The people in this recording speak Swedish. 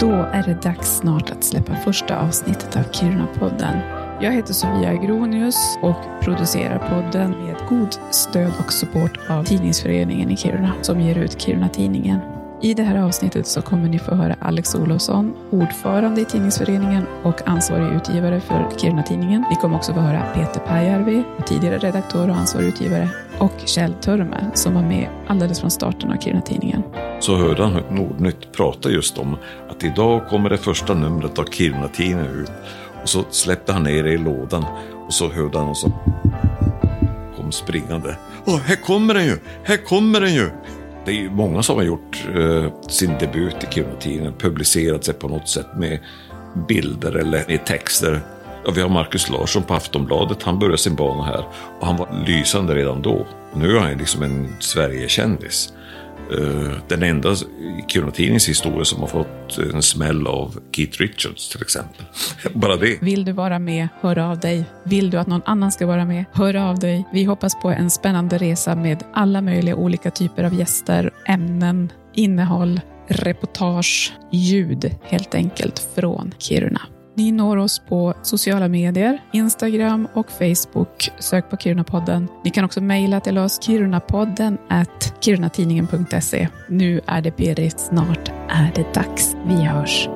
Då är det dags snart att släppa första avsnittet av Kiruna-podden. Jag heter Sofia Agronius och producerar podden med god stöd och support av Tidningsföreningen i Kiruna som ger ut Kiruna-tidningen. I det här avsnittet så kommer ni få höra Alex Olofsson, ordförande i Tidningsföreningen och ansvarig utgivare för Kiruna-tidningen. Ni kommer också få höra Peter Pajärvi, tidigare redaktör och ansvarig utgivare, och Kjell Törme som var med alldeles från starten av Kiruna-tidningen. Så hörde han Nordnytt prata just om att idag kommer det första numret av Kiruna-tidningen ut. Och så släppte han ner det i lådan och så hörde han och så kom springande. Åh, här kommer den ju! Här kommer den ju! Det är ju många som har gjort eh, sin debut i Kirunatidningen, publicerat sig på något sätt med bilder eller i texter. Ja, vi har Markus Larsson på Aftonbladet, han började sin bana här och han var lysande redan då. Nu är han liksom en Sverigekändis. Eh, den enda i Kiruna-Tidningens historia som har fått en smäll av Keith Richards till exempel. Bara det. Vill du vara med, hör av dig. Vill du att någon annan ska vara med, hör av dig. Vi hoppas på en spännande resa med alla möjliga olika typer av gäster, ämnen, innehåll, reportage, ljud helt enkelt från Kiruna. Ni når oss på sociala medier, Instagram och Facebook. Sök på Kirunapodden. Ni kan också mejla till oss, kirunapodden at kirunatidningen.se. Nu är det pirrigt, snart är det dags. Vi hörs.